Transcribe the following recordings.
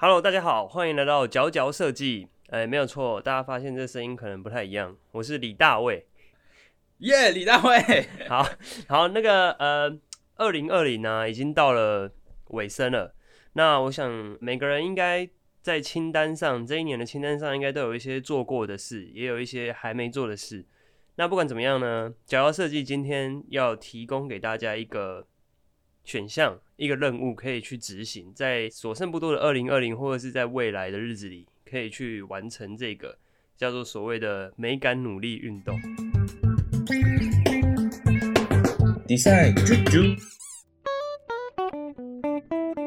Hello，大家好，欢迎来到佼佼设计。哎，没有错，大家发现这声音可能不太一样。我是李大卫，耶，李大卫。好好，那个呃，二零二零呢，已经到了尾声了。那我想每个人应该在清单上，这一年的清单上，应该都有一些做过的事，也有一些还没做的事。那不管怎么样呢，佼佼设计今天要提供给大家一个选项。一个任务可以去执行，在所剩不多的二零二零，或者是在未来的日子里，可以去完成这个叫做所谓的美感努力运动。Design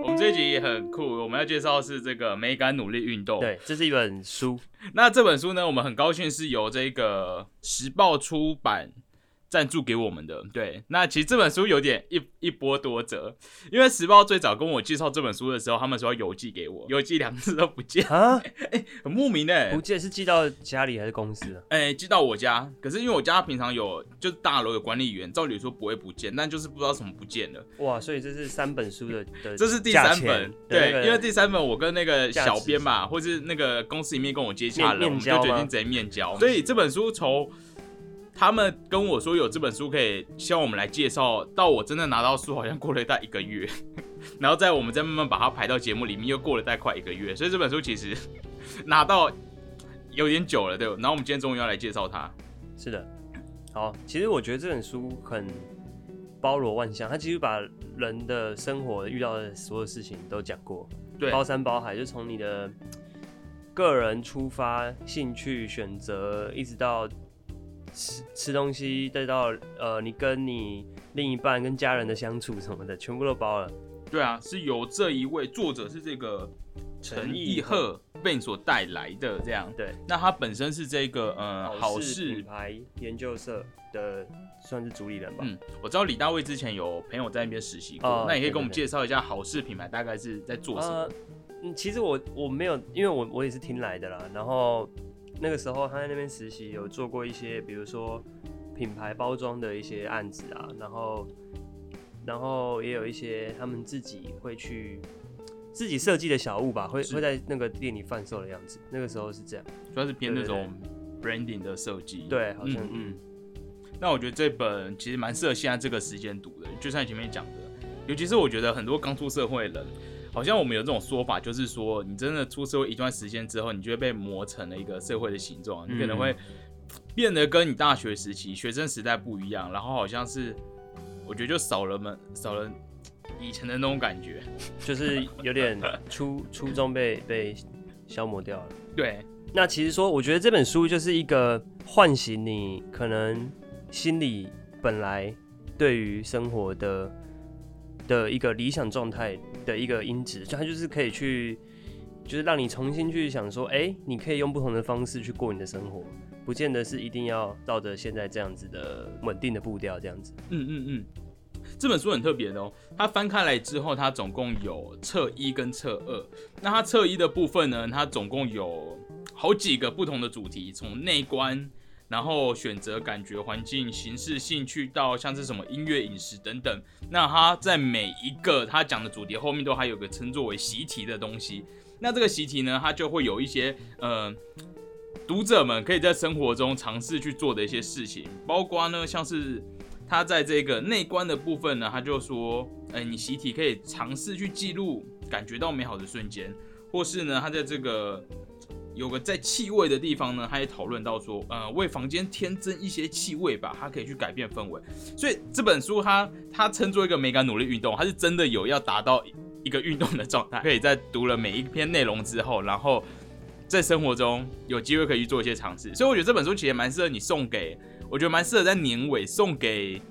我们这一集也很酷，我们要介绍是这个美感努力运动。对，这是一本书。那这本书呢，我们很高兴是由这个时报出版。赞助给我们的，对，那其实这本书有点一一波多折，因为时报最早跟我介绍这本书的时候，他们说要邮寄给我，邮寄两次都不见。啊，哎，很莫名的，不见是寄到家里还是公司？哎，寄到我家，可是因为我家平常有就是大楼有管理员，照理说不会不见，但就是不知道什么不见了。哇，所以这是三本书的的，这是第三本，对，因为第三本我跟那个小编吧，或是那个公司里面跟我接洽了，我们就决定直接面交，所以这本书从。他们跟我说有这本书可以，希望我们来介绍。到我真的拿到书，好像过了大一个月，然后在我们再慢慢把它排到节目里面，又过了大概快一个月。所以这本书其实拿到有点久了，对然后我们今天终于要来介绍它。是的，好，其实我觉得这本书很包罗万象，它其实把人的生活遇到的所有事情都讲过，对，包山包海，就从你的个人出发、兴趣、选择，一直到。吃吃东西，再到呃，你跟你另一半、跟家人的相处什么的，全部都包了。对啊，是由这一位作者是这个陈义赫被所带来的这样。对，那他本身是这个呃好事品牌研究社的算是主理人吧。嗯，我知道李大卫之前有朋友在那边实习过，那也可以跟我们介绍一下好事品牌大概是在做什么。嗯，其实我我没有，因为我我也是听来的啦，然后。那个时候他在那边实习，有做过一些，比如说品牌包装的一些案子啊，然后，然后也有一些他们自己会去自己设计的小物吧，会会在那个店里贩售的样子。那个时候是这样，主要是偏那种 branding 的设计。对，好像嗯。那我觉得这本其实蛮适合现在这个时间读的，就像前面讲的，尤其是我觉得很多刚出社会的人。好像我们有这种说法，就是说，你真的出社会一段时间之后，你就会被磨成了一个社会的形状，你可能会变得跟你大学时期、学生时代不一样，然后好像是，我觉得就少了们少了以前的那种感觉，就是有点初初中被被消磨掉了。对，那其实说，我觉得这本书就是一个唤醒你可能心里本来对于生活的。的一个理想状态的一个音质，就它就是可以去，就是让你重新去想说，哎，你可以用不同的方式去过你的生活，不见得是一定要照着现在这样子的稳定的步调这样子。嗯嗯嗯，这本书很特别的哦，它翻开来之后，它总共有侧一跟侧二。那它侧一的部分呢，它总共有好几个不同的主题，从内观。然后选择感觉环境、形式、兴趣到像是什么音乐、饮食等等。那他在每一个他讲的主题后面都还有个称作为习题的东西。那这个习题呢，它就会有一些呃读者们可以在生活中尝试去做的一些事情，包括呢像是他在这个内观的部分呢，他就说，哎，你习题可以尝试去记录感觉到美好的瞬间，或是呢他在这个。有个在气味的地方呢，他也讨论到说，呃，为房间添增一些气味吧，它可以去改变氛围。所以这本书，它它称作一个美感努力运动，它是真的有要达到一个运动的状态。可以在读了每一篇内容之后，然后在生活中有机会可以去做一些尝试。所以我觉得这本书其实蛮适合你送给，我觉得蛮适合在年尾送给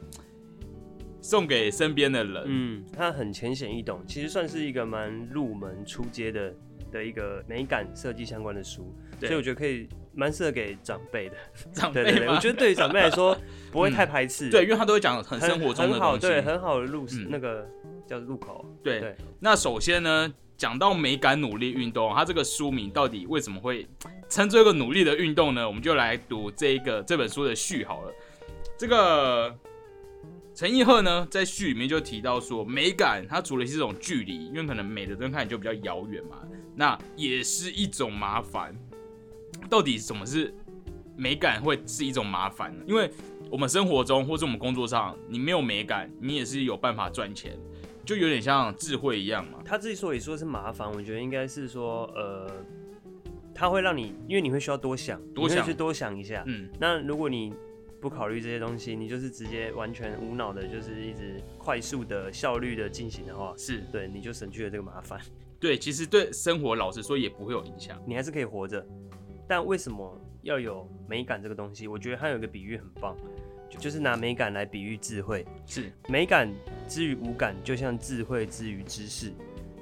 送给身边的人。嗯，它很浅显易懂，其实算是一个蛮入门出街的。的一个美感设计相关的书，所以我觉得可以蛮适合给长辈的。长辈，我觉得对于长辈来说不会太排斥。对，因为他都会讲很生活中的东西，对，很好的入那个叫入口。对，那首先呢，讲到美感努力运动，它这个书名到底为什么会称作一个努力的运动呢？我们就来读这一个这本书的序好了。这个陈奕赫呢，在序里面就提到说，美感它除了是一种距离，因为可能美的东西看起来就比较遥远嘛，那也是一种麻烦。到底什么是美感会是一种麻烦呢？因为我们生活中或者我们工作上，你没有美感，你也是有办法赚钱，就有点像智慧一样嘛。他之所以说是麻烦，我觉得应该是说，呃，他会让你，因为你会需要多想，多想去多想一下。嗯，那如果你不考虑这些东西，你就是直接完全无脑的，就是一直快速的、效率的进行的话，是对，你就省去了这个麻烦。对，其实对生活老实说也不会有影响。你还是可以活着，但为什么要有美感这个东西？我觉得它有一个比喻很棒，就就是拿美感来比喻智慧。是美感之于无感，就像智慧之于知识。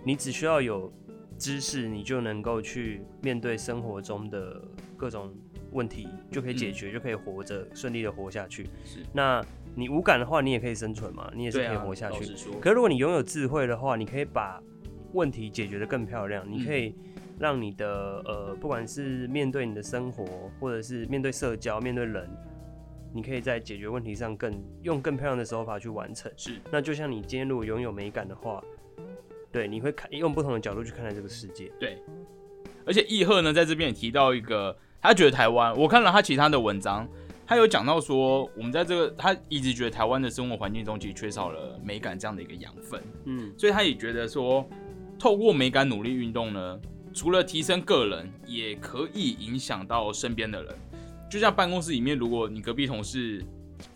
你只需要有知识，你就能够去面对生活中的各种问题，就可以解决，就可以活着，顺利的活下去。是，那你无感的话，你也可以生存嘛，你也是可以活下去。可是如果你拥有智慧的话，你可以把问题解决的更漂亮，你可以让你的呃，不管是面对你的生活，或者是面对社交、面对人，你可以在解决问题上更用更漂亮的手法去完成。是那就像你今天如果拥有美感的话，对，你会看用不同的角度去看待这个世界。对。而且易赫呢，在这边也提到一个，他觉得台湾，我看了他其他的文章，他有讲到说，我们在这个他一直觉得台湾的生活环境中，其实缺少了美感这样的一个养分。嗯，所以他也觉得说，透过美感努力运动呢，除了提升个人，也可以影响到身边的人。就像办公室里面，如果你隔壁同事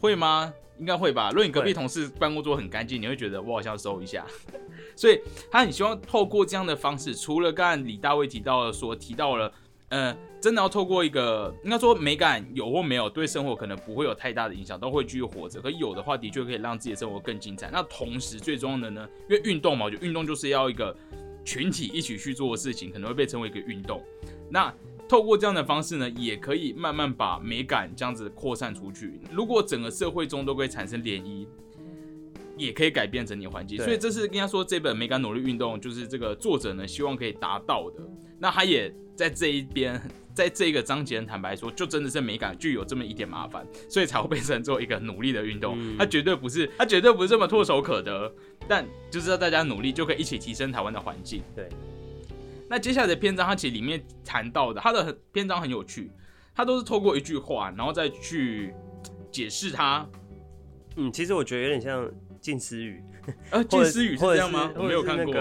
会吗？应该会吧。如果你隔壁同事办公桌很干净，你会觉得我好像收一下。所以他很希望透过这样的方式，除了刚才李大卫提到的说提到了，呃，真的要透过一个应该说美感有或没有，对生活可能不会有太大的影响，都会继续活着。可有的话，的确可以让自己的生活更精彩。那同时最重要的呢，因为运动嘛，我觉得运动就是要一个群体一起去做的事情，可能会被称为一个运动。那透过这样的方式呢，也可以慢慢把美感这样子扩散出去。如果整个社会中都可以产生涟漪，也可以改变整体环境。所以这是应该说这本美感努力运动，就是这个作者呢希望可以达到的。那他也在这一边，在这一个章节坦白说，就真的是美感具有这么一点麻烦，所以才会变成做一个努力的运动。嗯它绝对不是，他绝对不是这么唾手可得，但就是要大家努力，就可以一起提升台湾的环境。对。那接下来的篇章，它其实里面谈到的，它的篇章很有趣，它都是透过一句话，然后再去解释它。嗯，其实我觉得有点像近思语，呃，近思语是这样吗？我没有看过。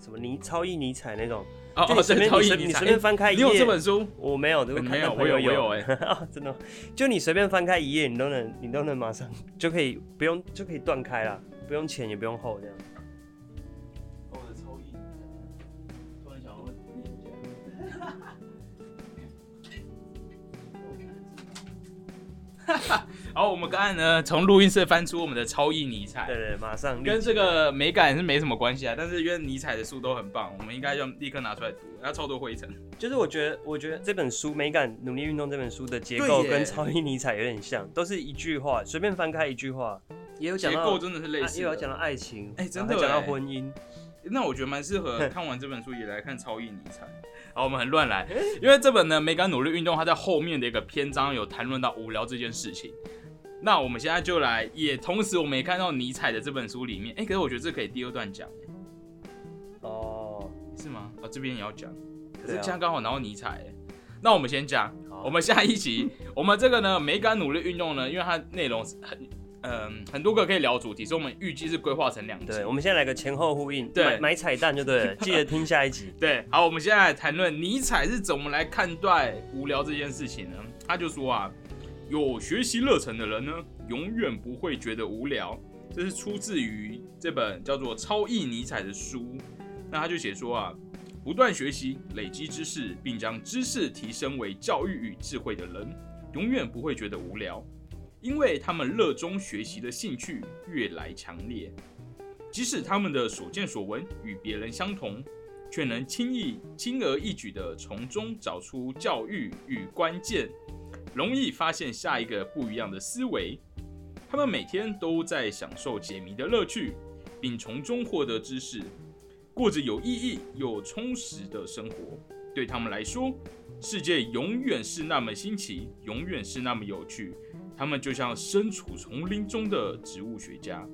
什么尼超意尼采那种，哦哦，就你随，便你你随你随便翻开一页，你有这本书？我没有，我看没有到朋友我有我有哎啊 真的，就你随便翻开一页，你都能你都能马上就可以不用就可以断开了，不用前也不用后这样。我的超意，突然想要念一下。好，我们刚才呢从录音室翻出我们的超意尼采，对对，马上跟这个美感是没什么关系啊，但是因为尼采的书都很棒，我们应该要立刻拿出来读，要超多灰尘。就是我觉得，我觉得这本书《美感努力运动》这本书的结构跟超意尼采有点像，都是一句话，随便翻开一句话，也有讲到结构真的是类似也有讲到爱情，哎真的讲到哎婚姻，那我觉得蛮适合看完这本书也来看超意尼采。好，我们很乱来，因为这本呢《美感努力运动》，它在后面的一个篇章有谈论到无聊这件事情。那我们现在就来，也同时我们也看到尼采的这本书里面，哎、可是我觉得这可以第二段讲，哦，是吗？哦，这边也要讲，可是这样刚好拿到尼采、哎那我们先讲，我们下一集，我们这个呢美感努力运动呢，因为它内容是很。嗯，很多个可以聊主题，所以我们预计是规划成两集。对，我们现在来个前后呼应，对买买彩蛋就对了，记得听下一集。对，好，我们现在来谈论尼采是怎么来看待无聊这件事情呢？他就说啊，有学习热忱的人呢，永远不会觉得无聊。这是出自于这本叫做《超译尼采》的书。那他就写说啊，不断学习、累积知识，并将知识提升为教育与智慧的人，永远不会觉得无聊，因为他们热衷学习的兴趣越来强烈。即使他们的所见所闻与别人相同，却能轻易、轻而易举地从中找出教育与关键，容易发现下一个不一样的思维。他们每天都在享受解谜的乐趣，并从中获得知识，过着有意义又充实的生活。对他们来说，世界永远是那么新奇，永远是那么有趣。他们就像身处丛林中的植物学家，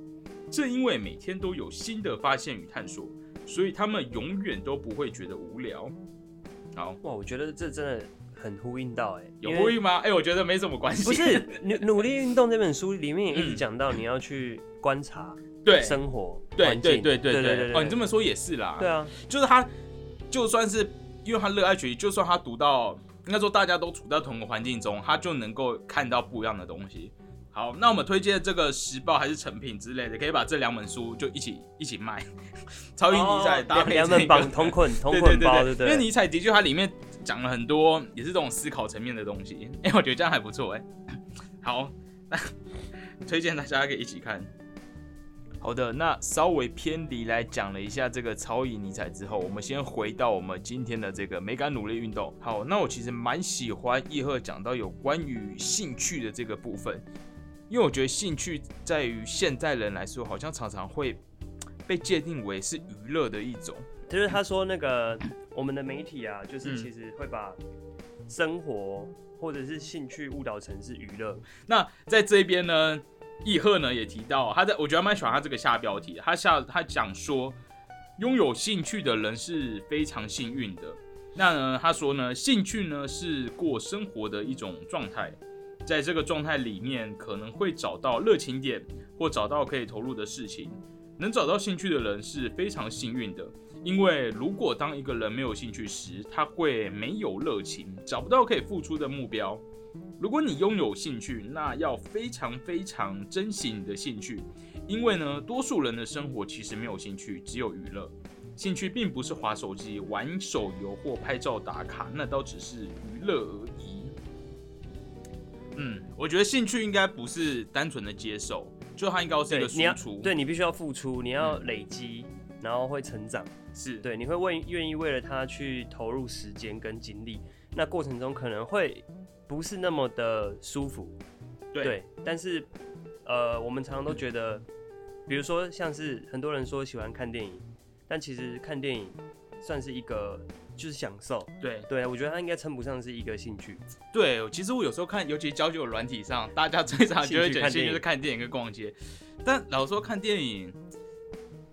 正因为每天都有新的发现与探索，所以他们永远都不会觉得无聊。好，哇，我觉得这真的很呼应到哎、有呼应吗？哎、我觉得没什么关系。不是努 努力运动这本书里面也一直嗯讲到你要去观察对生活对对对对对对哦，你这么说也是啦。对，啊，就是他，就算是因为他热爱学习，就算他读到，应该说大家都处在同一个环境中，他就能够看到不一样的东西。好，那我们推荐这个时报还是成品之类的，可以把这两本书就一起一起卖。超级尼采哦搭配两两本这个绑同捆 同捆包，对对不对？因为尼采的确它里面讲了很多也是这种思考层面的东西，哎、我觉得这样还不错哎、好，那 推荐大家可以一起看。好的，那稍微偏离来讲了一下这个超级尼采之后，我们先回到我们今天的这个美感努力运动。好，那我其实蛮喜欢叶赫讲到有关于兴趣的这个部分，因为我觉得兴趣在于现代人来说，好像常常会被界定为是娱乐的一种。就是他说那个我们的媒体啊，就是嗯其实会把生活或者是兴趣误导成是娱乐。那在这边呢，易赫呢也提到，他在我觉得蛮喜欢他这个下标题，他下他讲说，拥有兴趣的人是非常幸运的。那呢，他说呢，兴趣呢是过生活的一种状态，在这个状态里面可能会找到热情点，或找到可以投入的事情。能找到兴趣的人是非常幸运的，因为如果当一个人没有兴趣时，他会没有热情，找不到可以付出的目标。如果你拥有兴趣，那要非常非常珍惜你的兴趣，因为呢，多数人的生活其实没有兴趣，只有娱乐。兴趣并不是划手机、玩手游或拍照打卡，那都只是娱乐而已。嗯，我觉得兴趣应该不是单纯的接受，就它应该是一个，输出。对你必须要付出，你要累积，然后会成长。是，对，你会为愿意为了他去投入时间跟精力，那过程中可能会不是那么的舒服。对对，但是呃，我们常常都觉得，比如说像是很多人说喜欢看电影，但其实看电影算是一个就是享受。对对，我觉得它应该称不上是一个兴趣。对，其实我有时候看，尤其交友软体上，大家最常 就会觉得看电影是看电影跟逛街，但老实说看电影，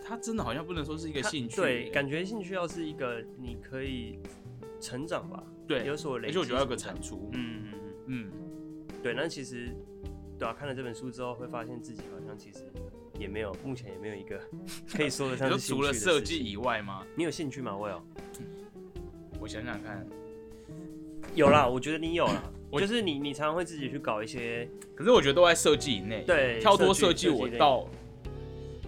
它真的好像不能说是一个兴趣，对，感觉兴趣要是一个你可以成长吧，对，有所累积。而且我觉得要有个产出，嗯嗯嗯，嗯，对，那其实对啊，看了这本书之后，会发现自己好像其实也没有，目前也没有一个可以说得你说上是兴 除了设计以外吗？你有兴趣吗？我有，我想想看，有啦，我觉得你有啦，就是你你常常会自己去搞一些可是我觉得都在设计以内，对跳脱设设计我到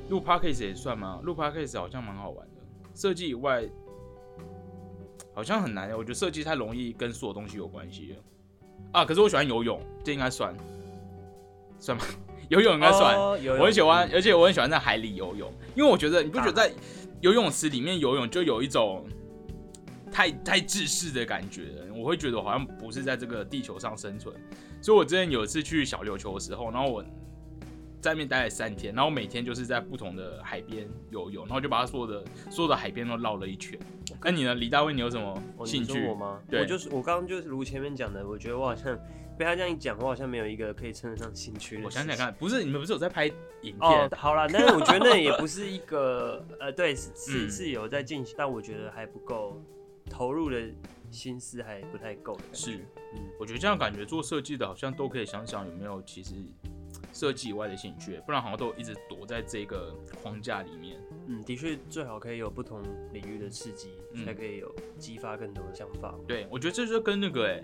录 podcast 也算吗？录 podcast 好像蛮好玩的，设计以外好像很难，我觉得设计太容易跟所有东西有关系了啊。可是我喜欢游泳，这应该算算吗？游泳应该算。我很喜欢，嗯而且我很喜欢在海里游泳，因为我觉得你不觉得在游泳池里面游泳就有一种太太自私的感觉了，我会觉得我好像不是在这个地球上生存。所以我之前有一次去小琉球的时候，然后我在那边待了三天，然后每天就是在不同的海边游泳，然后就把它所有的所有的海边都绕了一圈。那你呢，李大卫，你有什么兴趣？吗？对我就是我刚刚就是如前面讲的，我觉得我好像被他这样一讲，我好像没有一个可以称得上兴趣的。我想想，看，不是你们不是有在拍影片？哦，好了，但是我觉得那也不是一个呃，对，是是嗯是有在进行，但我觉得还不够投入的心思还不太够的。是，嗯，我觉得这样感觉做设计的好像都可以想想有没有其实设计以外的兴趣，不然好像都一直躲在这个框架里面。嗯，的确最好可以有不同领域的刺激，嗯才可以有激发更多的想法。对，我觉得这就跟那个哎、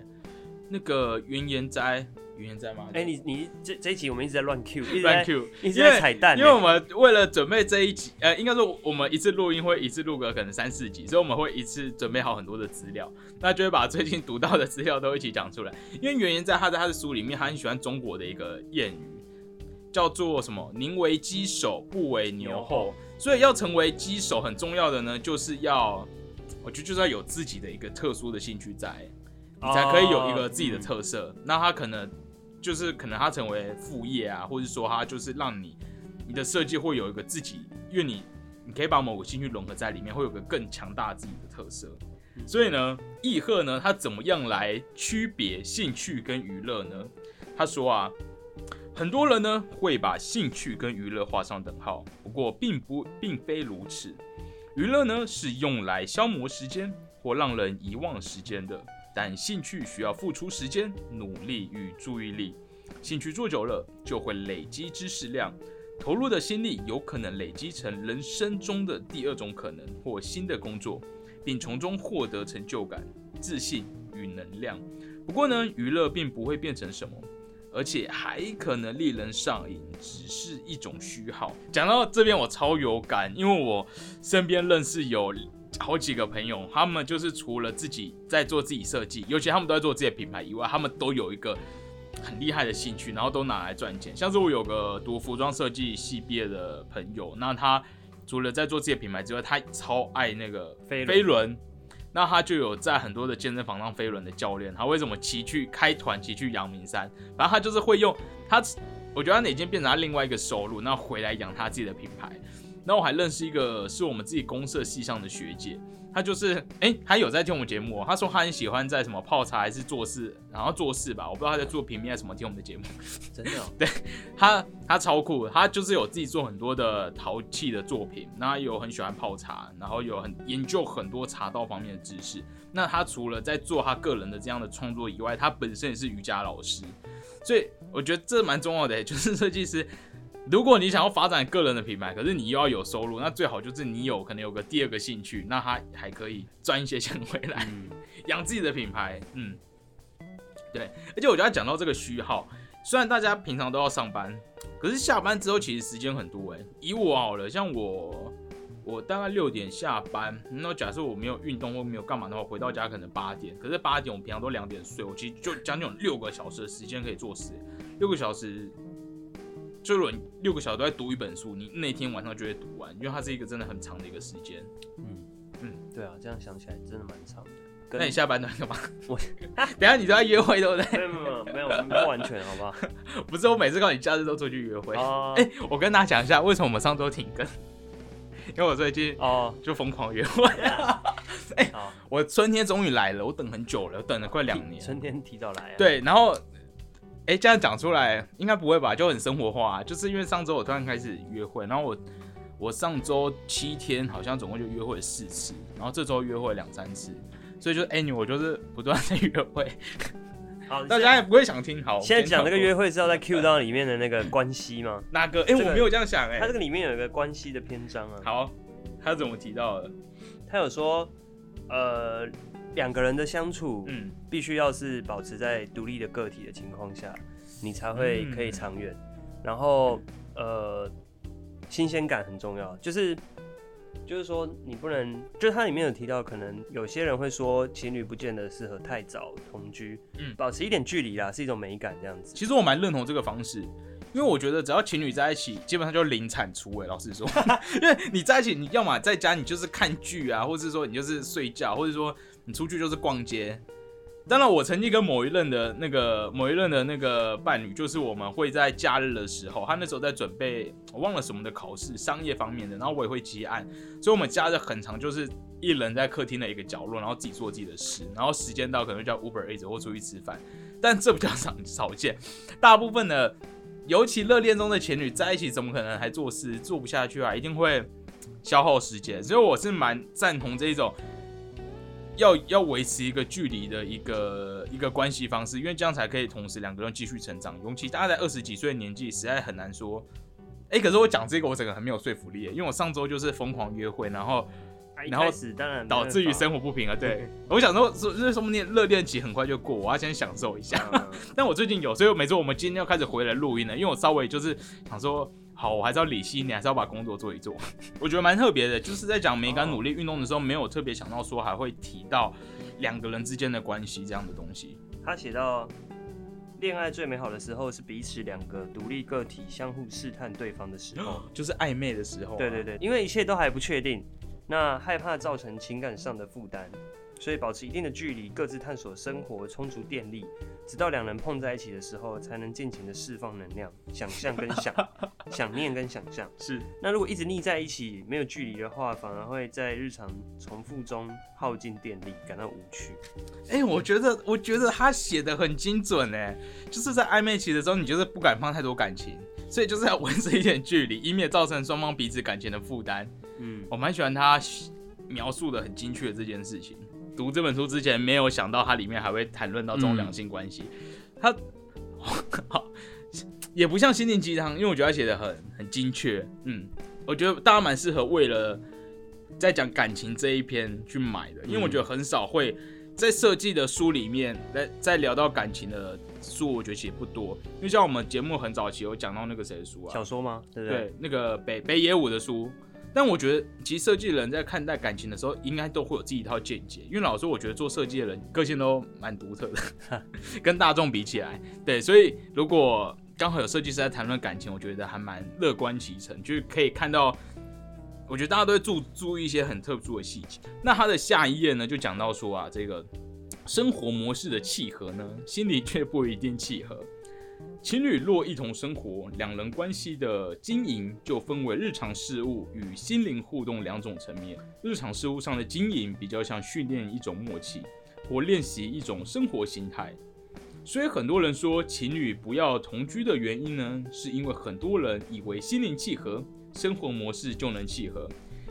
那个原言斋，原研哉吗？哎、你你这这一集我们一直在乱 Q，一直在 Q，一直在彩蛋欸，因为我们为了准备这一集，呃，应该说我们一次录音会一次录个可能三四集，所以我们会一次准备好很多的资料，那就会把最近读到的资料都一起讲出来。因为原言在他在他的书里面，他很喜欢中国的一个谚语，叫做什么“宁为鸡首，不为牛后”。所以要成为鸡首，很重要的呢，就是要，我觉得就是要有自己的一个特殊的兴趣在，你才可以有一个自己的哦嗯特色。那他可能就是可能他成为副业啊，或者说他就是让你你的设计会有一个自己，因为你你可以把某个兴趣融合在里面，会有个更强大自己的特色。嗯所以呢，易赫呢，他怎么样来区别兴趣跟娱乐呢？他说啊，很多人呢会把兴趣跟娱乐画上等号，不过并不并非如此。娱乐呢是用来消磨时间或让人遗忘时间的，但兴趣需要付出时间、努力与注意力。兴趣做久了就会累积知识量，投入的心力有可能累积成人生中的第二种可能或新的工作，并从中获得成就感、自信与能量。不过呢，娱乐并不会变成什么。而且还可能令人上瘾，只是一种虚耗。讲到这边，我超有感，因为我身边认识有好几个朋友，他们就是除了自己在做自己设计，尤其他们都在做自己的品牌以外，他们都有一个很厉害的兴趣，然后都拿来赚钱。像是我有个读服装设计系毕业的朋友，那他除了在做自己的品牌之外，他超爱那个飞轮。那他就有在很多的健身房当飞轮的教练，他为什么骑去开团骑去阳明山？反正他就是会用他，我觉得他已经变成他另外一个收入，那回来养他自己的品牌。那我还认识一个是我们自己公社系上的学姐。她就是，哎，她有在听我们节目。她说她很喜欢在什么泡茶还是做事，然后做事吧，我不知道她在做平面还是什么听我们的节目。真的？对她她超酷。她就是有自己做很多的陶器的作品，那有很喜欢泡茶，然后有很研究很多茶道方面的知识。那她除了在做她个人的这样的创作以外，她本身也是瑜伽老师，所以我觉得这蛮重要的，就是设计师。如果你想要发展个人的品牌，可是你又要有收入，那最好就是你有可能有个第二个兴趣，那他还可以赚一些钱回来养自己的品牌。嗯，对。而且我觉得讲到这个虚号，虽然大家平常都要上班，可是下班之后其实时间很多。哎，以我好了，像我，我大概六点下班，那假设我没有运动或没有干嘛的话，回到家可能八点。可是八点我平常都两点睡，我其实就将近有六个小时的时间可以做事，六个小时。就如果你六个小时都在读一本书，你那天晚上就会读完，因为它是一个真的很长的一个时间。嗯嗯，对啊，这样想起来真的蛮长的。那你下班在干嘛？我 等下你都要约会，对不对？没有没有没有，不完全，好不好？不是，我每次告诉你假日都出去约会。哎，我跟大家讲一下，为什么我们上周停更？因为我最近哦就疯狂约会。哎，我春天终于来了，我等很久了，我等了快两年。春天提早来。对，然后。哎，这样讲出来应该不会吧？就很生活化，就是因为上周我突然开始约会，然后我我上周七天好像总共就约会四次，然后这周约会两三次，所以就哎你我就是不断在约会。好，大家也不会想听。好，现在讲这个约会是要在 Q 到里面的那个关系吗？哪个？哎，我没有这样想哎。他这个里面有一个关系的篇章啊。好，他怎么提到的？他有说，呃。两个人的相处，嗯，必须要是保持在独立的个体的情况下，你才会可以长远。然后，呃，新鲜感很重要，就是就是说，你不能，就是它里面有提到，可能有些人会说，情侣不见得适合太早同居，嗯，保持一点距离啦，是一种美感这样子。其实我蛮认同这个方式，因为我觉得只要情侣在一起，基本上就零产出。哎，老实说，因为你在一起，你要么在家，你就是看剧啊，或者是说你就是睡觉，或者说。你出去就是逛街，当然我曾经跟某一任的那个某一任的那个伴侣，就是我们会在假日的时候，他那时候在准备我忘了什么的考试，商业方面的，然后我也会接案，所以我们假日很长，就是一人在客厅的一个角落，然后自己做自己的事，然后时间到可能叫 Uber Eats 或出去吃饭，但这比较少少见，大部分的，尤其热恋中的情侣在一起，怎么可能还做事做不下去啊？一定会消耗时间，所以我是蛮赞同这一种。要要维持一个距离的一个一个关系方式，因为这样才可以同时两个人继续成长。尤其大家在二十几岁的年纪，实在很难说。哎，可是我讲这个，我整个很没有说服力，因为我上周就是疯狂约会，然后然后当然导致于生活不平啊。对，我想说，说这说不定热恋期很快就过，我要先享受一下。但我最近有，所以每次我们今天要开始回来录音了，因为我稍微就是想说。好，我还是要理性，你还是要把工作做一做。我觉得蛮特别的，就是在讲美感努力运动的时候，没有特别想到说还会提到两个人之间的关系这样的东西。他写到，恋爱最美好的时候是彼此两个独立个体相互试探对方的时候，就是暧昧的时候。对对对，因为一切都还不确定，那害怕造成情感上的负担，所以保持一定的距离，各自探索生活，充足电力，直到两人碰在一起的时候，才能尽情的释放能量、想象跟想 想念跟想象。是那如果一直腻在一起，没有距离的话，反而会在日常重复中耗尽电力，感到无趣。哎、我觉得，我觉得他写的很精准哎，就是在暧昧期的时候，你就是不敢放太多感情，所以就是要 维持一点距离，以免造成双方彼此感情的负担。嗯，我蛮喜欢他描述的很精确的这件事情。读这本书之前，没有想到它里面还会谈论到这种嗯两性关系。他 好也不像心灵鸡汤，因为我觉得他写的很很精确。嗯，我觉得大家蛮适合为了在讲感情这一篇去买的，因为我觉得很少会在设计的书里面，在在聊到感情的书，我觉得其实不多。因为像我们节目很早期有讲到那个谁的书啊，小说吗？对不对？对，那个北北野武的书。但我觉得，其实设计人在看待感情的时候，应该都会有自己一套见解。因为老实说，我觉得做设计的人个性都蛮独特的，跟大众比起来，对，所以如果刚好有设计师在谈论感情，我觉得还蛮乐观其成，就是可以看到，我觉得大家都会注注意一些很特殊的细节。那他的下一页呢，就讲到说啊，这个生活模式的契合呢，心里却不一定契合。情侣若一同生活，两人关系的经营就分为日常事务与心灵互动两种层面。日常事务上的经营比较像训练一种默契，或练习一种生活形态。所以很多人说情侣不要同居的原因呢，是因为很多人以为心灵契合，生活模式就能契合。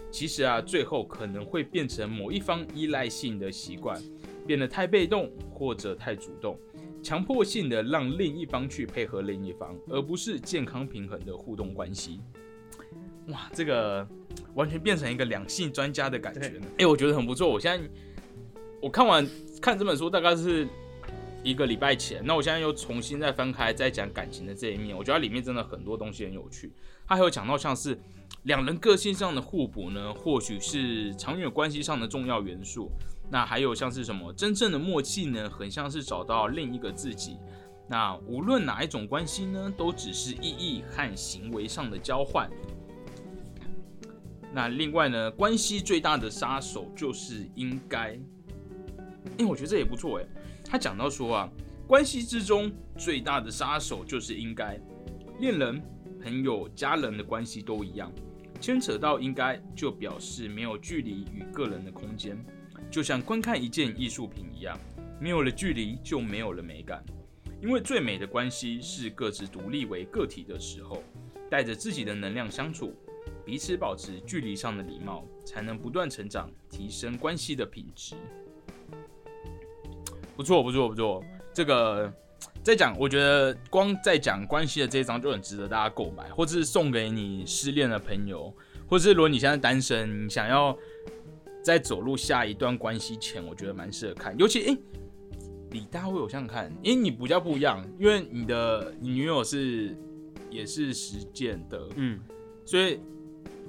其实啊，最后可能会变成某一方依赖性的习惯，变得太被动或者太主动。强迫性的让另一方去配合另一方，而不是健康平衡的互动关系。哇，这个完全变成一个两性专家的感觉呢。哎、我觉得很不错。我现在我看完看这本书大概是一个礼拜前，那我现在又重新再翻开再讲感情的这一面，我觉得它里面真的很多东西很有趣。它还有讲到像是两人个性上的互补呢，或许是长远关系上的重要元素。那还有像是什么真正的默契呢？很像是找到另一个自己。那无论哪一种关系呢，都只是意义和行为上的交换。那另外呢，关系最大的杀手就是应该。哎、我觉得这也不错哎。他讲到说啊，关系之中最大的杀手就是应该。恋人、朋友、家人的关系都一样，牵扯到应该，就表示没有距离与个人的空间。就像观看一件艺术品一样，没有了距离就没有了美感。因为最美的关系是各自独立为个体的时候，带着自己的能量相处，彼此保持距离上的礼貌，才能不断成长，提升关系的品质。不错，不错，不错。这个在讲，我觉得光在讲关系的这一章就很值得大家购买，或者是送给你失恋的朋友，或者是如果你现在单身，你想要。在走入下一段关系前，我觉得蛮适合看。尤其诶，李大卫，我想想看，因为你比较不一样，因为你的你女友是也是实践的，嗯，所以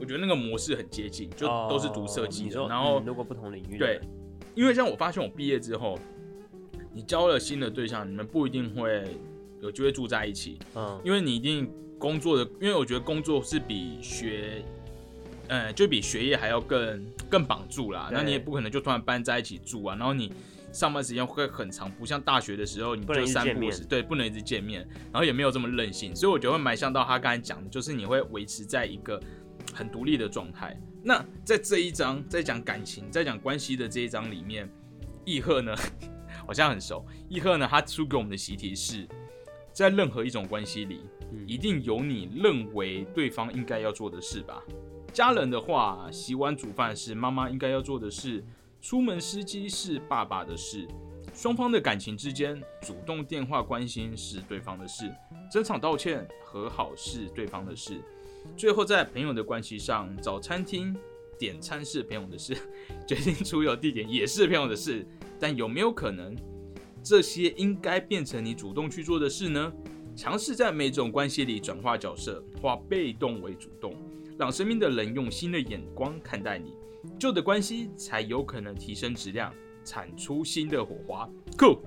我觉得那个模式很接近，就都是读设计的。哦然后、嗯如果不同领域的对，因为像我发现我毕业之后，你交了新的对象，你们不一定会有机会住在一起，嗯，因为你一定工作的，因为我觉得工作是比学。呃，就比学业还要更更绑住啦。那你也不可能就突然搬在一起住啊。然后你上班时间会很长，不像大学的时候，你就三不五时，对，不能一直见面，然后也没有这么任性。所以我觉得会蛮像到他刚才讲的，就是你会维持在一个很独立的状态。那在这一章在讲感情、在讲关系的这一章里面，易赫呢 好像很熟。易赫呢，他出给我们的习题是在任何一种关系里，嗯一定有你认为对方应该要做的事吧。家人的话，洗碗煮饭是妈妈应该要做的事，出门司机是爸爸的事。双方的感情之间，主动电话关心是对方的事，争吵道歉和好是对方的事。最后在朋友的关系上，找餐厅点餐是朋友的事，决定出游地点也是朋友的事。但有没有可能，这些应该变成你主动去做的事呢？尝试在每种关系里转化角色，化被动为主动。让身边的人用新的眼光看待你，旧的关系才有可能提升质量，产出新的火花。Cool，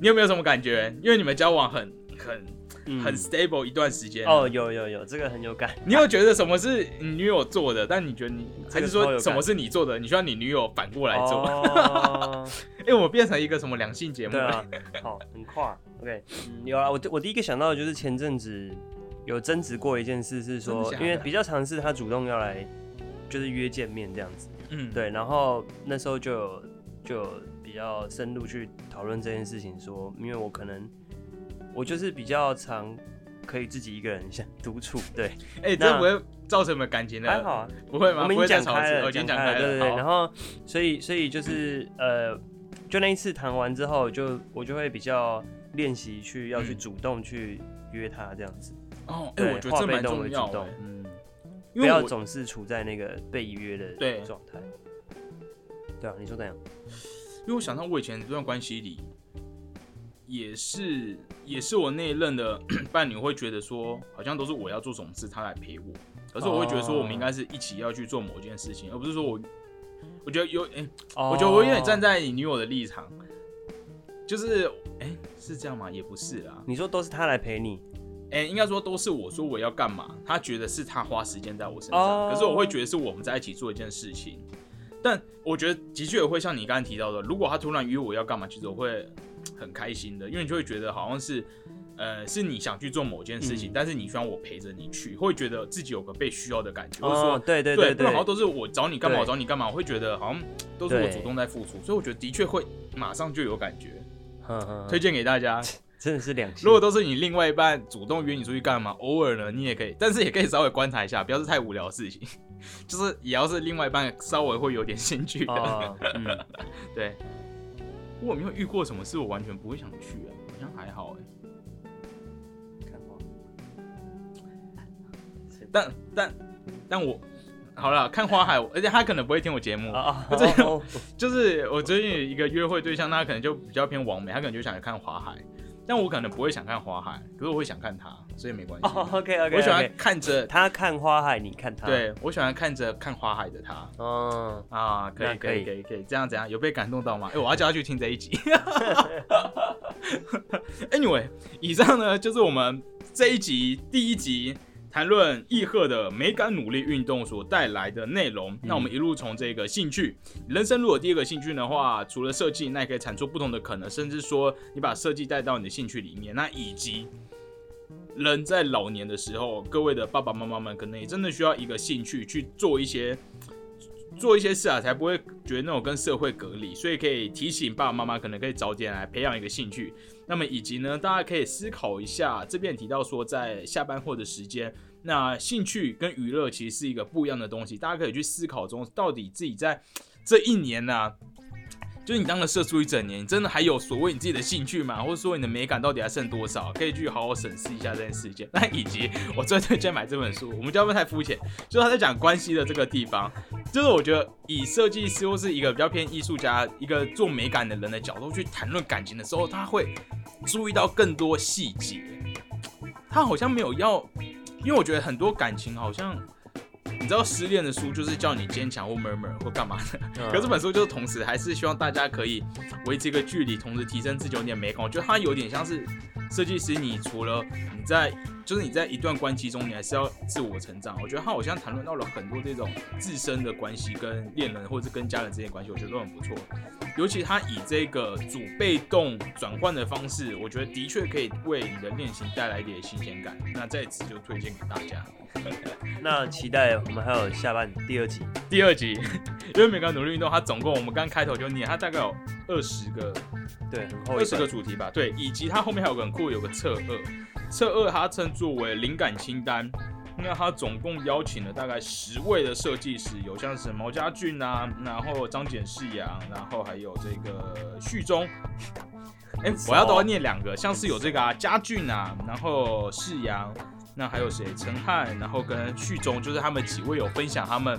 你有没有什么感觉？因为你们交往很很嗯很 stable 一段时间哦，，有有有，这个很有感。你有觉得什么是你女友做的？但你觉得你还是说什么是你做的？你需要你女友反过来做？哦为我变成一个什么良性节目了？好，很快。OK，嗯，有啊，我我第一个想到的就是前阵子有争执过一件事，是说因为比较常是他主动要来，就是约见面这样子。嗯，对，然后那时候就有就有比较深入去讨论这件事情说因为我可能我就是比较常可以自己一个人想独处，对，哎、这那不会造成什么感情的？还好啊，不会吗？我们已经讲开了，再吵架哦已经讲开了。对对对，然后所以所以就是呃，就那一次谈完之后，就我就会比较练习去要去嗯主动去约他这样子，哦，哎、对我觉得这蛮化被动重要的为主动，嗯，不要因为我总是处在那个被约的对状态。对啊，你说怎样？因为我想到我以前这段关系里，也是也是我那一任的 伴侣会觉得说，好像都是我要做什么事，他来陪我。可是我会觉得说，我们应该是一起要去做某件事情，而不是说我，我觉得有，哎、我觉得我有点站在，在你女友的立场，就是，哎、是这样吗？也不是啦，你说都是他来陪你，哎、应该说都是我说我要干嘛，他觉得是他花时间在我身上，哦可是我会觉得是我们在一起做一件事情。但我觉得的确也会像你刚才提到的，如果他突然约我要干嘛，其实我会很开心的，因为你就会觉得好像是，呃，是你想去做某件事情，嗯。但是你需要我陪着你去，会觉得自己有个被需要的感觉，或者说哦，对对对，对不然好像都是我找你干嘛，我找你干嘛，我会觉得好像都是我主动在付出，所以我觉得的确会马上就有感觉，推荐给大家。真的是两性如。果都是你另外一半主动约你出去干嘛，偶尔呢你也可以，但是也可以稍微观察一下，不要是太无聊的事情，就是也要是另外一半稍微会有点兴趣的，哦，嗯，对。我有没有遇过什么事我完全不会想去啊？好像还好哎、看花。但但但我好了，看花海，而且他可能不会听我节目，啊就是我最近有一个约会对象，他可能就比较偏完美，他可能就想看花海，但我可能不会想看花海，可是我会想看他，所以没关系。哦，OK OK，我喜欢看着，他看花海，你看他，，对我喜欢看着看花海的他嗯，啊，可以可以以可以可以，这样怎样？有被感动到吗？哎、我要叫他去听这一集。anyway，以上呢就是我们这一集第一集。谈论易鹤的美感努力运动所带来的内容，那我们一路从这个兴趣，人生如果第一个兴趣的话，除了设计，那也可以产出不同的可能，甚至说你把设计带到你的兴趣里面，那以及人在老年的时候，各位的爸爸妈妈们可能也真的需要一个兴趣去做一些做一些事啊，才不会觉得那种跟社会隔离，所以可以提醒爸爸妈妈，可能可以早点来培养一个兴趣。那么以及呢，大家可以思考一下，这边提到说在下班后的时间，那兴趣跟娱乐其实是一个不一样的东西，大家可以去思考中，到底自己在这一年呢、就是你当了社畜一整年，你真的还有所谓你自己的兴趣吗？或者说你的美感到底还剩多少？可以去好好审视一下这件事情。那以及我最推荐买这本书，我们就不太肤浅，就是他在讲关系的这个地方，就是我觉得以设计师或是一个比较偏艺术家、一个做美感的人的角度去谈论感情的时候，他会注意到更多细节。他好像没有要，因为我觉得很多感情好像。你知道失恋的书就是叫你坚强或 murmur 或干嘛的，嗯可这本书就是同时还是希望大家可以维持一个距离，同时提升自己有点美感。我觉得它有点像是设计师，你除了你在就是你在一段关系中，你还是要自我成长。我觉得他好像谈论到了很多这种自身的关系，跟恋人或者是跟家人之间关系，我觉得都很不错。尤其他以这个主被动转换的方式，我觉得的确可以为你的恋情带来一点新鲜感。那在此就推荐给大家。那期待我们还有下半第二集，第二集，因为每个努力运动，它总共我们刚开头就念，它大概有二十个对，二十个，主题吧，对，以及它后面还有个很酷，有个侧二，侧二它称作为灵感清单。那他总共邀请了大概十位的设计师，有像是毛家俊啊，然后张简世阳，然后还有这个旭中。哎、我要都要念两个，像是有这个啊家俊啊，然后世阳，那还有谁？陈汉，然后跟旭中，就是他们几位有分享他们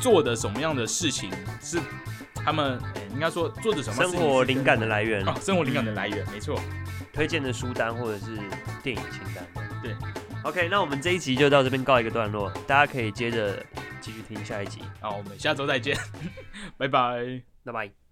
做的什么样的事情是他们、哎应该说做的什么生活灵感的来源，啊，生活灵感的来源，没错。推荐的书单或者是电影清单。对，OK，那我们这一集就到这边告一个段落，大家可以接着继续听下一集，好，我们下周再见，拜拜。拜拜。